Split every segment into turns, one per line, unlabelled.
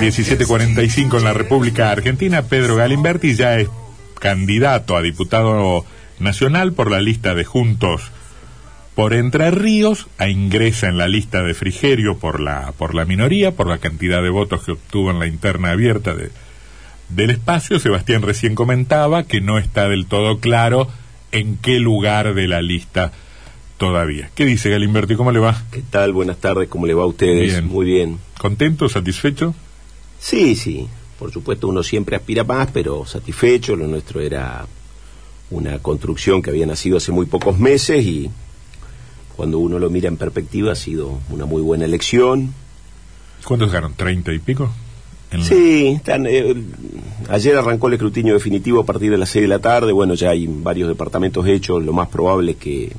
1745 en la República Argentina, Pedro Galimberti ya es candidato a diputado nacional por la lista de Juntos por Entre Ríos, a ingresa en la lista de Frigerio por la, por la minoría, por la cantidad de votos que obtuvo en la interna abierta de, del espacio. Sebastián recién comentaba que no está del todo claro en qué lugar de la lista todavía. ¿Qué dice Galimberti? ¿Cómo le va?
¿Qué tal? Buenas tardes, ¿cómo le va a ustedes?
Bien.
Muy bien.
¿Contento? ¿Satisfecho?
Sí, sí. Por supuesto, uno siempre aspira más, pero satisfecho. Lo nuestro era una construcción que había nacido hace muy pocos meses y cuando uno lo mira en perspectiva ha sido una muy buena elección.
¿Cuántos ganaron? ¿30 y pico? En
Sí, están, eh, ayer arrancó el escrutinio definitivo a partir de las 6 de la tarde. Bueno, ya hay varios departamentos hechos. Lo más probable es que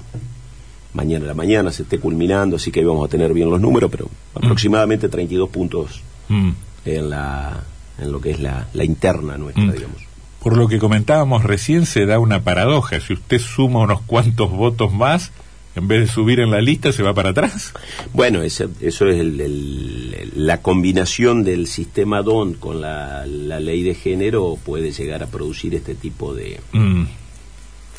mañana a la mañana se esté culminando, así que vamos a tener bien los números, pero aproximadamente 32 puntos
Mm.
En, la, en lo que es la, la interna nuestra,
Mm.
digamos.
Por lo que comentábamos recién, se da una paradoja. Si usted suma unos cuantos votos más, en vez de subir en la lista, se va para atrás.
Bueno, ese- eso es el- el- la combinación del sistema DON con la, la ley de género puede llegar a producir este tipo de
Mm.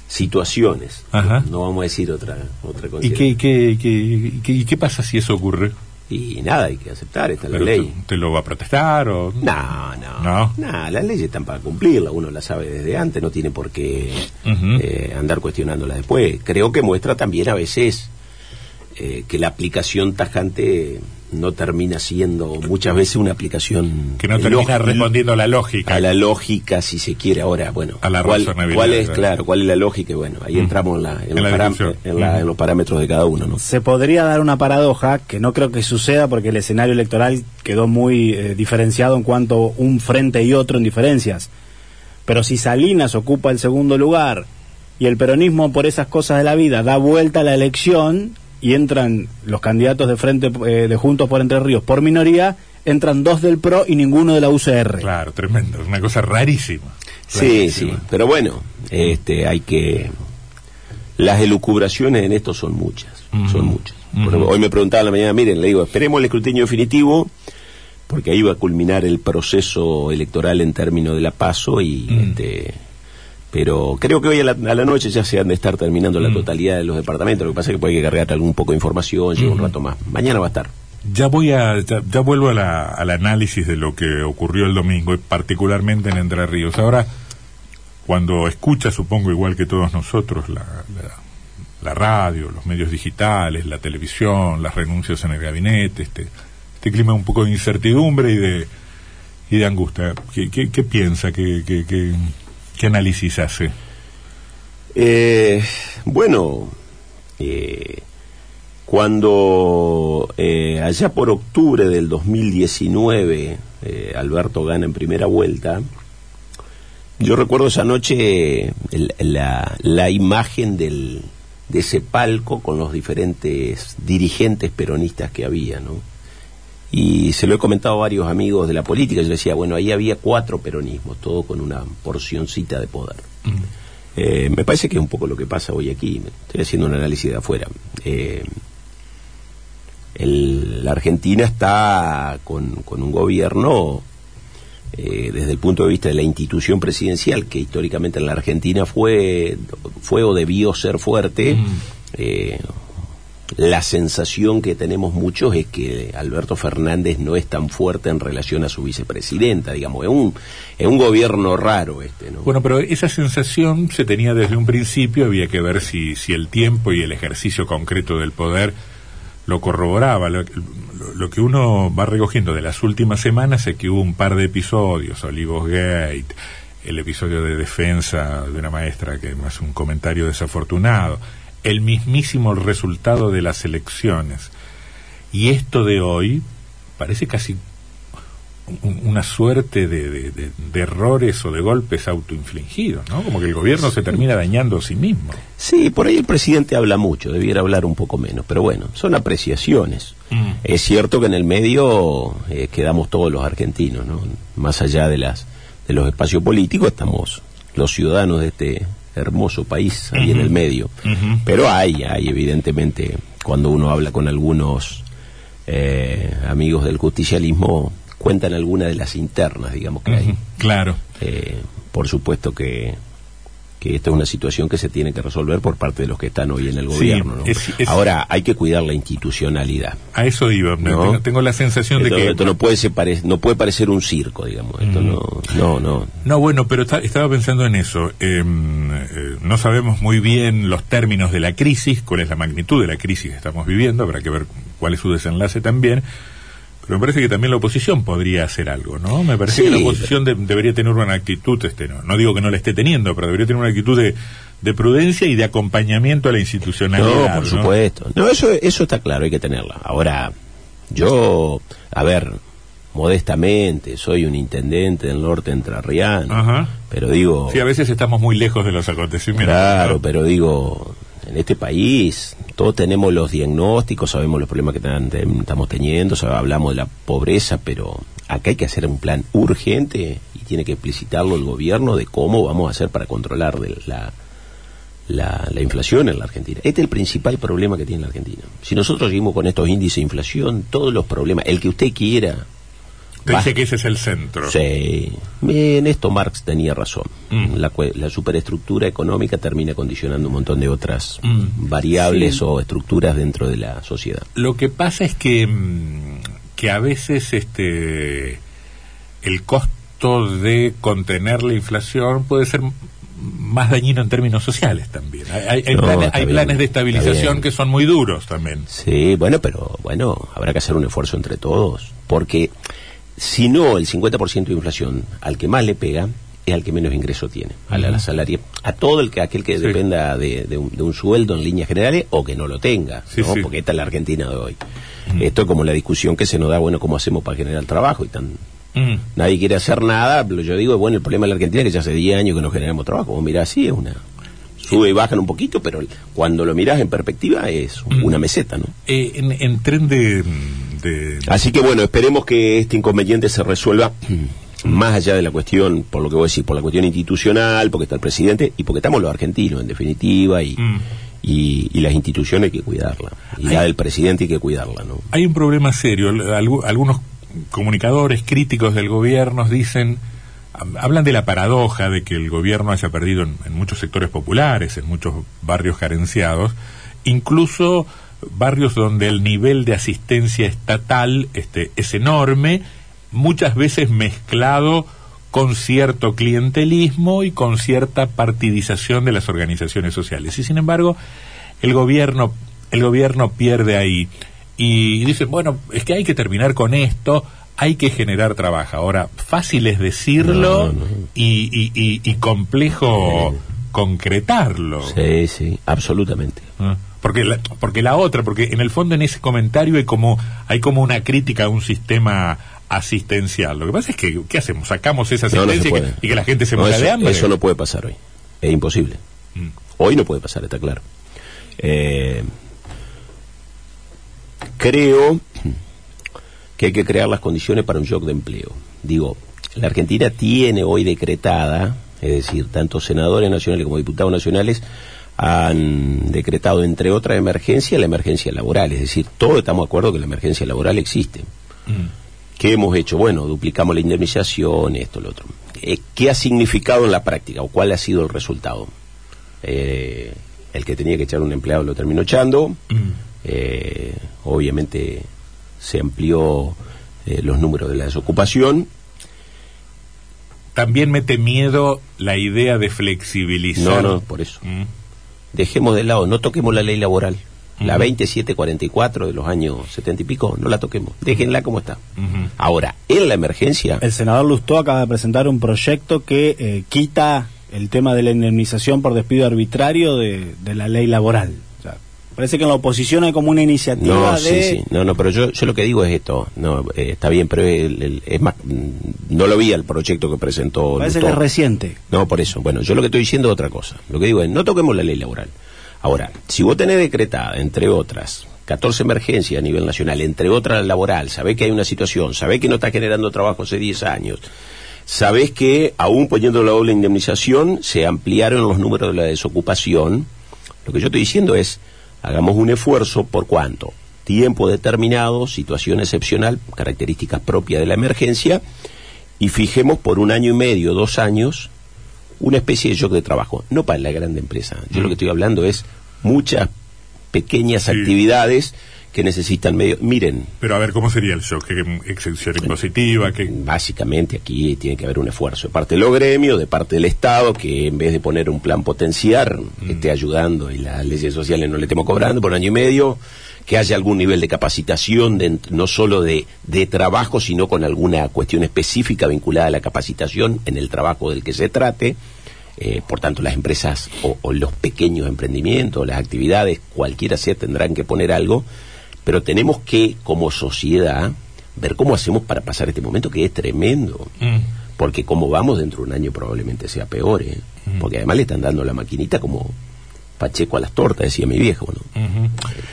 situaciones.
Ajá.
No vamos a decir otra otra cosa.
¿Y qué, qué, qué, qué pasa si eso ocurre?
Y nada, hay que aceptar, esta es la
¿Pero
ley.
usted- ¿Usted lo va a protestar o...?
No, no,
¿No?
las leyes están para cumplirla, uno las sabe desde antes, no tiene por qué eh, andar cuestionándolas después. Creo que muestra también a veces eh, que la aplicación tajante no termina siendo muchas veces una aplicación
Que no termina respondiendo a la lógica.
a la lógica, si se quiere ahora, bueno,
A la
¿cuál, cuál es,
claro.
cuál es la lógica? Y bueno, ahí
Mm.
entramos en, la- en
En
los
la
param-
discusión.
en la-
Mm.
en los parámetros de cada uno, ¿no?
Se podría dar una paradoja que no creo que suceda porque el escenario electoral quedó muy eh, diferenciado en cuanto un frente y otro en diferencias. Pero si Salinas ocupa el segundo lugar y el peronismo por esas cosas de la vida da vuelta a la elección y entran los candidatos de frente eh, de Juntos por Entre Ríos por minoría, entran dos del PRO y ninguno de la UCR.
Claro, tremendo. Es una cosa rarísima.
Sí, sí, pero bueno, este, hay que... Las elucubraciones en esto son muchas, son muchas. Ejemplo, hoy me preguntaba en la mañana, miren, le digo, esperemos el escrutinio definitivo, porque ahí va a culminar el proceso electoral en términos de la PASO y... Este, pero creo que hoy a la, a la noche ya se han de estar terminando la
Mm.
totalidad de los departamentos, lo que pasa es que puede que cargar algún poco de información, llega un
Ujú.
rato más. Mañana va a estar.
Ya voy a, ya, ya vuelvo a la- al análisis de lo que ocurrió el domingo, y particularmente en Entre Ríos. Ahora, cuando escucha, supongo igual que todos nosotros, la, la- la radio, los medios digitales, la televisión, las renuncias en el gabinete, este, este clima un poco de incertidumbre y de, y de angustia. ¿Qué, qué- qué piensa? ¿Qué, qué, qué- qué análisis hace?
Eh, bueno, eh, cuando eh, allá por octubre del 2019 eh, Alberto gana en primera vuelta, yo recuerdo esa noche el- la, la imagen del, de ese palco con los diferentes dirigentes peronistas que había, ¿no? Y se lo he comentado a varios amigos de la política, yo decía, bueno, ahí había cuatro peronismos, todo con una porcioncita de poder. Eh, me parece que es un poco lo que pasa hoy aquí. Estoy haciendo un análisis de afuera. Eh, el- la Argentina está con, con un gobierno, eh, desde el punto de vista de la institución presidencial, que históricamente en la Argentina fue, fue o debió ser fuerte.
Mm.
La sensación que tenemos muchos es que Alberto Fernández no es tan fuerte en relación a su vicepresidenta, digamos, es un, es un gobierno raro este, ¿no?
Bueno, pero esa sensación se tenía desde un principio, había que ver si, si el tiempo y el ejercicio concreto del poder lo corroboraba. Lo, lo- que uno va recogiendo de las últimas semanas es que hubo un par de episodios, Olivos Gate, el episodio de defensa de una maestra que hace un comentario desafortunado, el mismísimo resultado de las elecciones. Y esto de hoy parece casi un- una suerte de, de- de- de errores o de golpes autoinfligidos, ¿no? Como que el gobierno se termina dañando a sí mismo.
Sí, por ahí el presidente habla mucho, debiera hablar un poco menos, pero bueno, son apreciaciones.
Mm.
Es cierto que en el medio eh, quedamos todos los argentinos, ¿no? Más allá de las de los espacios políticos, estamos los ciudadanos de este hermoso país ahí en el medio. Pero hay, hay evidentemente, cuando uno habla con algunos eh, amigos del justicialismo, cuentan algunas de las internas, digamos que hay.
Claro.
Eh, por supuesto que, que esta es una situación que se tiene que resolver por parte de los que están hoy en el
Sí,
gobierno. ¿no?
es- es-
Ahora, hay que cuidar la institucionalidad.
A eso iba.
No.
Tengo, tengo la sensación
Esto,
de que...
esto no, puede ser pare- no puede parecer un circo, digamos. Esto
Mm.
no, no, no.
No, bueno, pero está- estaba pensando en eso. Eh, eh, no sabemos muy bien los términos de la crisis, cuál es la magnitud de la crisis que estamos viviendo, habrá que ver cuál es su desenlace también. Pero me parece que también la oposición podría hacer algo, ¿no? Me parece
Sí,
que la oposición de- debería tener una actitud, este, no, no digo que no la esté teniendo, pero debería tener una actitud de, de prudencia y de acompañamiento a la institucionalidad.
No, por supuesto. No, eso, eso está claro, hay que tenerla. Ahora, yo, a ver, modestamente, soy un intendente del norte entrerriano,
Ajá.
pero digo,
Sí, a veces estamos muy lejos de los acontecimientos.
claro,
¿no?
pero digo, en este país todos tenemos los diagnósticos, sabemos los problemas que estamos teniendo, hablamos de la pobreza, pero acá hay que hacer un plan urgente y tiene que explicitarlo el gobierno de cómo vamos a hacer para controlar la inflación en la Argentina. Este es el principal problema que tiene la Argentina. Si nosotros seguimos con estos índices de inflación, todos los problemas, el que usted quiera,
Te dice que ese es el centro.
Sí, en esto Marx tenía razón.
Mm.
La, la superestructura económica termina condicionando un montón de otras
Mm.
variables
Sí.
o estructuras dentro de la sociedad.
Lo que pasa es que, mm, que a veces este el costo de contener la inflación puede ser más dañino en términos sociales también. Hay, hay- hay
No,
planes, hay
bien,
planes de estabilización que son muy duros también.
Sí, bueno, pero bueno, habrá que hacer un esfuerzo entre todos, porque si no el 50% de inflación al que más le pega es al que menos ingreso tiene, a la,
Ujú.
la salaria, a todo el que aquel que
Sí.
dependa de, de un, de un sueldo en líneas generales o que no lo tenga,
Sí,
¿no?
sí.
porque esta es la Argentina de hoy. Esto es como la discusión que se nos da, bueno, ¿cómo hacemos para generar trabajo? Y tan,
Mm.
nadie quiere hacer nada, pero yo digo, bueno, el problema de la Argentina es que ya hace 10 años que no generamos trabajo. Vos mirás así, es una... Sube y bajan un poquito, pero cuando lo mirás en perspectiva es
Mm.
una meseta, ¿no?
Eh, en, en tren de, de-
Así que bueno, esperemos que este inconveniente se resuelva más allá de la cuestión, por lo que voy a decir, por la cuestión institucional, porque está el presidente y porque estamos los argentinos, en definitiva, y,
Mm.
y, y las instituciones hay que cuidarla. Y la del presidente hay que cuidarla, ¿no?
hay un problema serio. Algu- algunos comunicadores críticos del gobierno dicen, hablan de la paradoja de que el gobierno haya perdido en, muchos sectores populares, en muchos barrios carenciados, incluso barrios donde el nivel de asistencia estatal este, es enorme, muchas veces mezclado con cierto clientelismo y con cierta partidización de las organizaciones sociales. Y sin embargo, el gobierno, el gobierno pierde ahí. Y dicen, bueno, es que hay que terminar con esto, hay que generar trabajo. Ahora, fácil es decirlo
No, no.
Y, y- y- y complejo concretarlo.
Sí, sí, absolutamente.
Ah, Porque la, porque la otra, porque en el fondo en ese comentario hay como, hay como una crítica a un sistema asistencial. Lo que pasa es que, ¿qué hacemos? Sacamos esa
no
asistencia y que-
puede.
y, que, la gente se muera de hambre.
eso no puede pasar hoy. Es imposible.
Mm.
Hoy no puede pasar, está claro. Eh, creo que hay que crear las condiciones para un shock de empleo. Digo, la Argentina tiene hoy decretada, es decir, tanto senadores nacionales como diputados nacionales han decretado, entre otras emergencias, la emergencia laboral. Es decir, todos estamos de acuerdo que la emergencia laboral existe.
Mm.
¿Qué hemos hecho? Bueno, duplicamos la indemnización, esto, lo otro. Eh, ¿Qué ha significado en la práctica o cuál ha sido el resultado? Eh, el que tenía que echar un empleado lo terminó echando.
Mm.
Eh, obviamente se amplió eh, los números de la desocupación.
También mete miedo la idea de flexibilizar.
No, no, por eso.
Mm.
Dejemos de lado, no toquemos la ley laboral. La
Ujú.
2744 de los años 70 y pico, no la toquemos. Déjenla como está. Ahora, en la emergencia,
El senador Lustó acaba de presentar un proyecto que eh, quita el tema de la indemnización por despido arbitrario de, de la ley laboral. Parece que en la oposición hay como una iniciativa
No,
de...
sí, sí. No, no, pero yo, yo lo que digo es esto. No, eh, está bien, pero el- el- es más, mm, no lo vi al proyecto que presentó.
Parece que es reciente.
No, por eso. Bueno, yo lo que estoy diciendo es otra cosa. Lo que digo es, no toquemos la ley laboral. Ahora, si vos tenés decretada, entre otras, 14 emergencias a nivel nacional, entre otras la laboral, sabés que hay una situación, sabés que no está generando trabajo hace 10 años, sabés que, aún poniendo la doble indemnización, se ampliaron los números de la desocupación, lo que yo estoy diciendo es, hagamos un esfuerzo por cuánto? tiempo determinado, situación excepcional, características propias de la emergencia, y fijemos por un año y medio, dos años, una especie de shock de trabajo. No para la grande empresa. Yo lo que estoy hablando es muchas pequeñas actividades que necesitan medio. Miren.
Pero a ver, ¿cómo sería el shock? ¿Qué exención impositiva? que
Básicamente aquí tiene que haber un esfuerzo de parte de los gremios, de parte del Estado, que en vez de poner un plan potenciar, mm. esté ayudando y las leyes sociales no le estemos cobrando por un año y medio, que haya algún nivel de capacitación, de, no solo de, de trabajo, sino con alguna cuestión específica vinculada a la capacitación en el trabajo del que se trate. Eh, por tanto, las empresas o, o, los pequeños emprendimientos, las actividades, cualquiera sea, tendrán que poner algo pero tenemos que, como sociedad, ver cómo hacemos para pasar este momento que es tremendo. Mm. Porque como vamos dentro de un año probablemente sea peor, ¿eh? mm. Porque además le están dando la maquinita como Pacheco a las tortas, decía mi viejo, ¿no?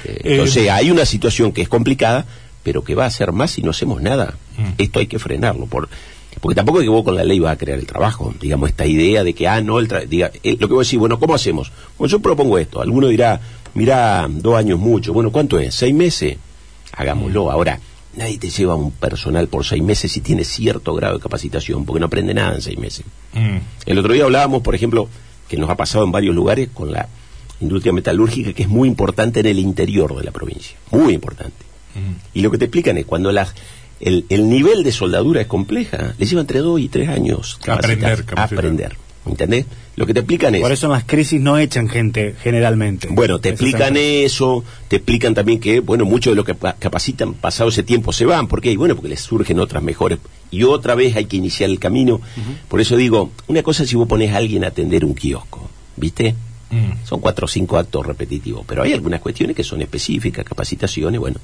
Este, entonces eh, hay una situación que es complicada, pero que va a ser más si no hacemos nada. Mm. Esto hay que frenarlo. Por, porque tampoco es que vos con la ley vas a crear el trabajo. Digamos, esta idea de que, ah, no, el diga, eh, lo que vos decís, bueno, ¿cómo hacemos? Bueno, yo propongo esto. Alguno dirá, Mira, dos años mucho. Bueno, ¿cuánto es? ¿Seis meses? Hagámoslo. Ahora, nadie te lleva un personal por seis meses si tiene cierto grado de capacitación, porque no aprende nada en seis meses. Mm. El otro día hablábamos, por ejemplo, que nos ha pasado en varios lugares con la industria metalúrgica, que es muy importante en el interior de la provincia. Muy importante. Mm. Y lo que te explican es cuando las el, nivel de soldadura es compleja, les lleva entre dos y tres años
aprender,
aprender. ¿Entendés? Lo que te explican es...
Por eso en las crisis no echan gente generalmente.
Bueno, te explican eso, te explican también que, bueno, muchos de los que capacitan pasado ese tiempo se van. ¿Por qué? Y bueno, porque les surgen otras mejores. Y otra vez hay que iniciar el camino. Por eso digo, una cosa es si vos pones a alguien a atender un kiosco, ¿viste? Mm. Son cuatro o cinco actos repetitivos, pero hay algunas cuestiones que son específicas, capacitaciones, bueno,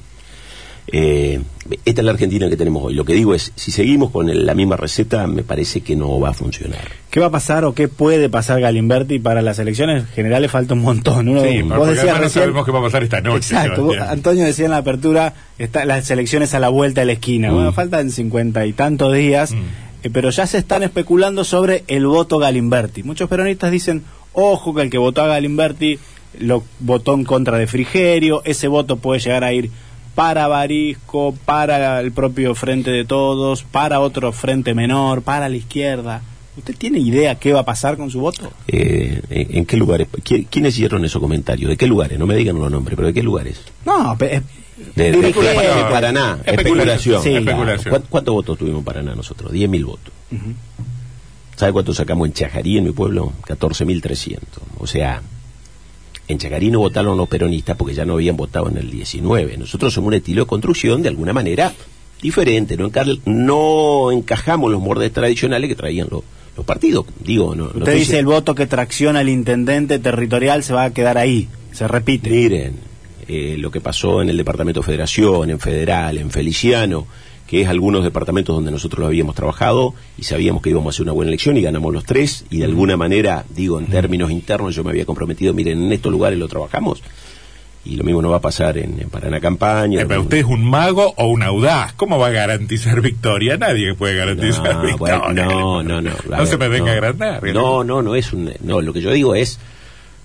eh, esta es la Argentina que tenemos hoy. Lo que digo es, si seguimos con la misma receta, me parece que no va a funcionar.
¿Qué va a pasar o qué puede pasar Galimberti para las elecciones generales? Falta un montón.
sí, vos decías no sabemos qué va a pasar esta noche.
Exacto. Antonio decía en la apertura, está, las elecciones a la vuelta de la esquina. Bueno, mm. faltan cincuenta y tantos días, mm. eh, pero ya se están especulando sobre el voto Galimberti. Muchos peronistas dicen, ojo que el que votó a Galimberti lo votó en contra de Frigerio, ese voto puede llegar a ir para Barisco, para el propio Frente de Todos, para otro Frente Menor, para la izquierda. ¿Usted tiene idea qué va a pasar con su voto?
Eh, ¿En qué lugares? ¿Quiénes hicieron esos comentarios? ¿De qué lugares? No me digan los nombres, pero ¿de qué lugares?
No,
de, de, Paraná, especulación. ¿Cuántos votos tuvimos en Paraná nosotros? 10.000 votos. ¿Sabe cuánto sacamos en Chajarí, en mi pueblo? 14.300. O sea, en Chacarino votaron los peronistas porque ya no habían votado en el 19. Nosotros somos un estilo de construcción de alguna manera diferente, no, no encajamos los mordes tradicionales que traían los, los partidos. Digo, no,
Usted dice el voto que tracciona al intendente territorial se va a quedar ahí, se repite.
Miren, eh, lo que pasó en el Departamento de Federación, en Federal, en Feliciano, que es algunos departamentos donde nosotros lo habíamos trabajado y sabíamos que íbamos a hacer una buena elección y ganamos los tres y de alguna manera, digo, en términos internos yo me había comprometido, miren, en estos lugares lo trabajamos y lo mismo no va a pasar en, Paraná Campaña.
Eh, pero usted es un mago o un audaz. ¿Cómo va a garantizar victoria? Nadie puede garantizar victoria.
no, no, no.
no se me venga a agrandar.
No, no, no es un... No, lo que yo digo es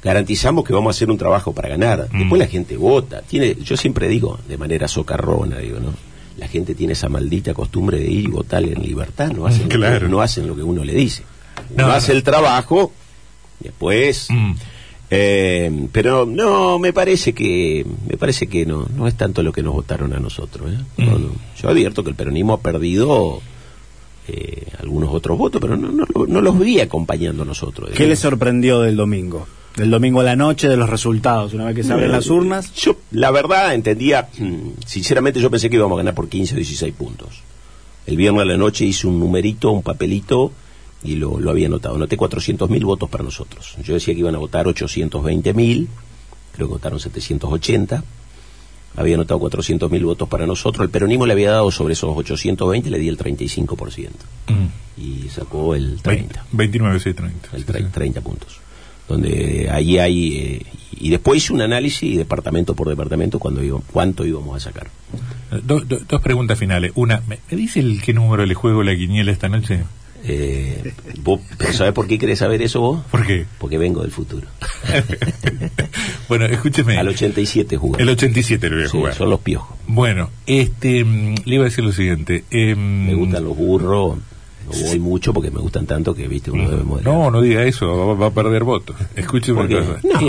garantizamos que vamos a hacer un trabajo para ganar. Después la gente vota. Tiene, yo siempre digo, de manera socarrona, digo, ¿no? La gente tiene esa maldita costumbre de ir y votar en libertad, no hacen, lo, que, no hacen lo que uno le dice. Uno no, hace el trabajo, después... Mm. Eh, pero no, me parece que me parece que no no es tanto lo que nos votaron a nosotros. ¿eh? Mm. yo advierto que el peronismo ha perdido eh, algunos otros votos, pero no, no, los vi acompañando a nosotros.
¿Qué le sorprendió del domingo? Del domingo a la noche de los resultados, una vez que se abren las urnas?
Yo, la verdad, entendía, mm, sinceramente yo pensé que íbamos a ganar por 15 o 16 puntos. El viernes a la noche hice un numerito, un papelito, y lo, lo había anotado. Noté 400.000 votos para nosotros. Yo decía que iban a votar 820.000, creo que votaron 780. Había anotado 400.000 votos para nosotros. El peronismo le había dado sobre esos 820, le di el 35%. Mm. Y sacó el 30.
29, sí, 30.
El 30 puntos donde ahí hay... Eh, y después hice un análisis departamento por departamento cuando iba, cuánto íbamos a sacar.
dos preguntas finales. Una, ¿me, dice el qué número le juego la quiniela esta noche?
Eh, vos, ¿Sabés por qué querés saber eso vos?
¿Por qué?
Porque vengo del futuro.
bueno, escúcheme.
Al 87 jugué.
El 87 lo voy a
Sí,
jugar.
son los piojos.
Bueno, este, mm, le iba a decir lo siguiente. em,
Me gustan los burros. No voy mucho porque me gustan tanto que, viste, uno debe moderar.
No, no diga eso, va, a perder votos. Escúcheme
¿Por
una cosa.
No.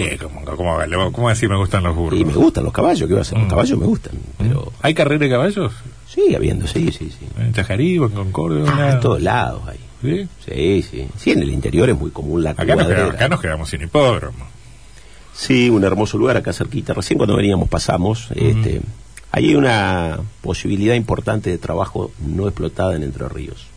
¿Cómo, cómo, le- cómo así me gustan los burros?
Y me gustan los caballos, ¿qué va a hacer? Los
Mm.
caballos me gustan. Pero
¿Hay carrera de caballos?
sigue habiendo, sí, sí, sí.
¿En Chajarí o en Concordia?
Ah, en todos lados hay.
¿Sí?
Sí, sí. Sí, en el interior es muy común la
Acá nos,
cuadrera.
quedamos, acá nos quedamos sin hipódromo.
Sí, un hermoso lugar acá cerquita. Recién cuando veníamos pasamos. este, ahí hay una posibilidad importante de trabajo no explotada en Entre Ríos.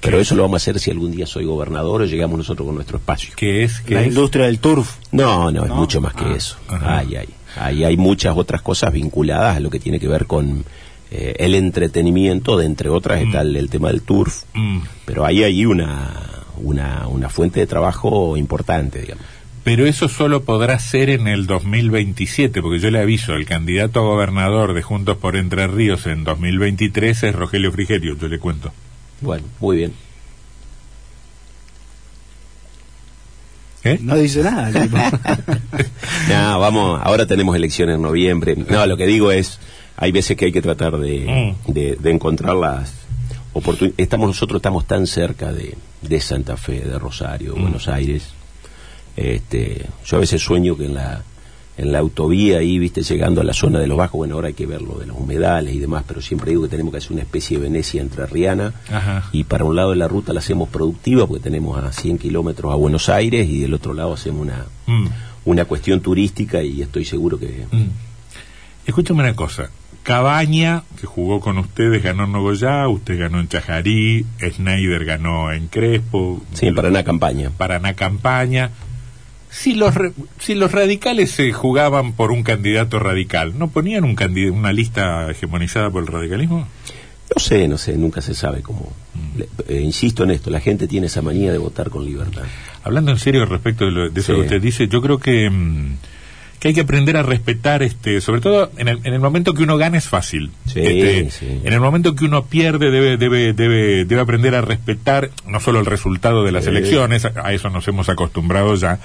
Pero eso lo vamos a hacer si algún día soy gobernador o llegamos nosotros con nuestro espacio.
¿Qué es? ¿Qué
La
es?
industria del turf.
No, no, es
¿No?
mucho más que
Ah,
eso.
ajá.
Ay, ay. Ahí hay muchas otras cosas vinculadas a lo que tiene que ver con eh, el entretenimiento, de entre otras está el, el tema del turf.
Mm.
Pero ahí hay una, una, una fuente de trabajo importante, digamos.
Pero eso solo podrá ser en el 2027, porque yo le aviso, el candidato a gobernador de Juntos por Entre Ríos en 2023 es Rogelio Frigerio, yo le cuento.
Bueno, muy bien.
¿Eh?
No dice nada. tipo.
No, vamos, ahora tenemos elecciones en noviembre. No, lo que digo es, hay veces que hay que tratar de,
Mm.
de, de encontrar las oportunidades. Estamos nosotros estamos tan cerca de, de Santa Fe, de Rosario,
Mm.
Buenos Aires. Este, yo a veces sueño que en la en la autovía ahí, viste, llegando a la zona de los bajos, bueno, ahora hay que ver lo de los humedales y demás, pero siempre digo que tenemos que hacer una especie de Venecia entrerriana
Ajá.
y para un lado de la ruta la hacemos productiva porque tenemos a 100 kilómetros a Buenos Aires y del otro lado hacemos una,
Mm.
una cuestión turística y estoy seguro que
Mm. Escúchame una cosa. Cabaña, que jugó con ustedes, ganó en Nogoyá, usted ganó en Chajarí, Schneider ganó en Crespo,
sí, en Paraná campaña.
Paraná Campaña. Si los, re- si los radicales se jugaban por un candidato radical, ¿no ponían un una lista hegemonizada por el radicalismo?
No sé, no sé, nunca se sabe cómo. Le- eh, insisto en esto, la gente tiene esa manía de votar con libertad.
Hablando en serio respecto de, lo- de eso
Sí.
que usted dice, yo creo que, mm, que hay que aprender a respetar, este, sobre todo en el, en el momento que uno gana es fácil.
Sí,
Este,
sí.
En el momento que uno pierde debe, debe, debe, debe aprender a respetar no solo el resultado de las elecciones, a, a eso nos hemos acostumbrado ya,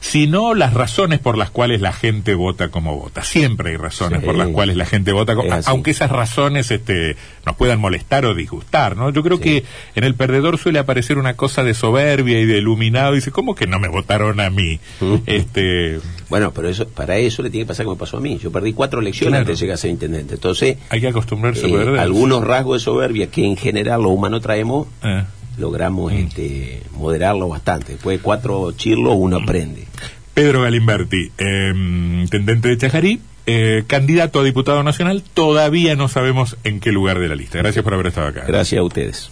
sino las razones por las cuales la gente vota como vota. Siempre hay razones
Sí.
por las cuales la gente vota, co-
Es
aunque esas razones este, nos puedan molestar o disgustar, ¿no? Yo creo
Sí.
que en el perdedor suele aparecer una cosa de soberbia y de iluminado, y dice, ¿cómo que no me votaron a mí? Este,
Bueno, pero eso para eso le tiene que pasar como pasó a mí. Yo perdí cuatro elecciones
Claro.
antes de llegar a ser intendente. Entonces,
hay que acostumbrarse
eh,
a perder.
algunos rasgos de soberbia que en general los humanos traemos,
Eh.
Logramos
Mm.
este, moderarlo bastante. Después de cuatro chirlos uno aprende.
Pedro Galimberti, eh, intendente de Chajarí, eh, candidato a diputado nacional, todavía no sabemos en qué lugar de la lista. Gracias por haber estado acá.
Gracias a ustedes.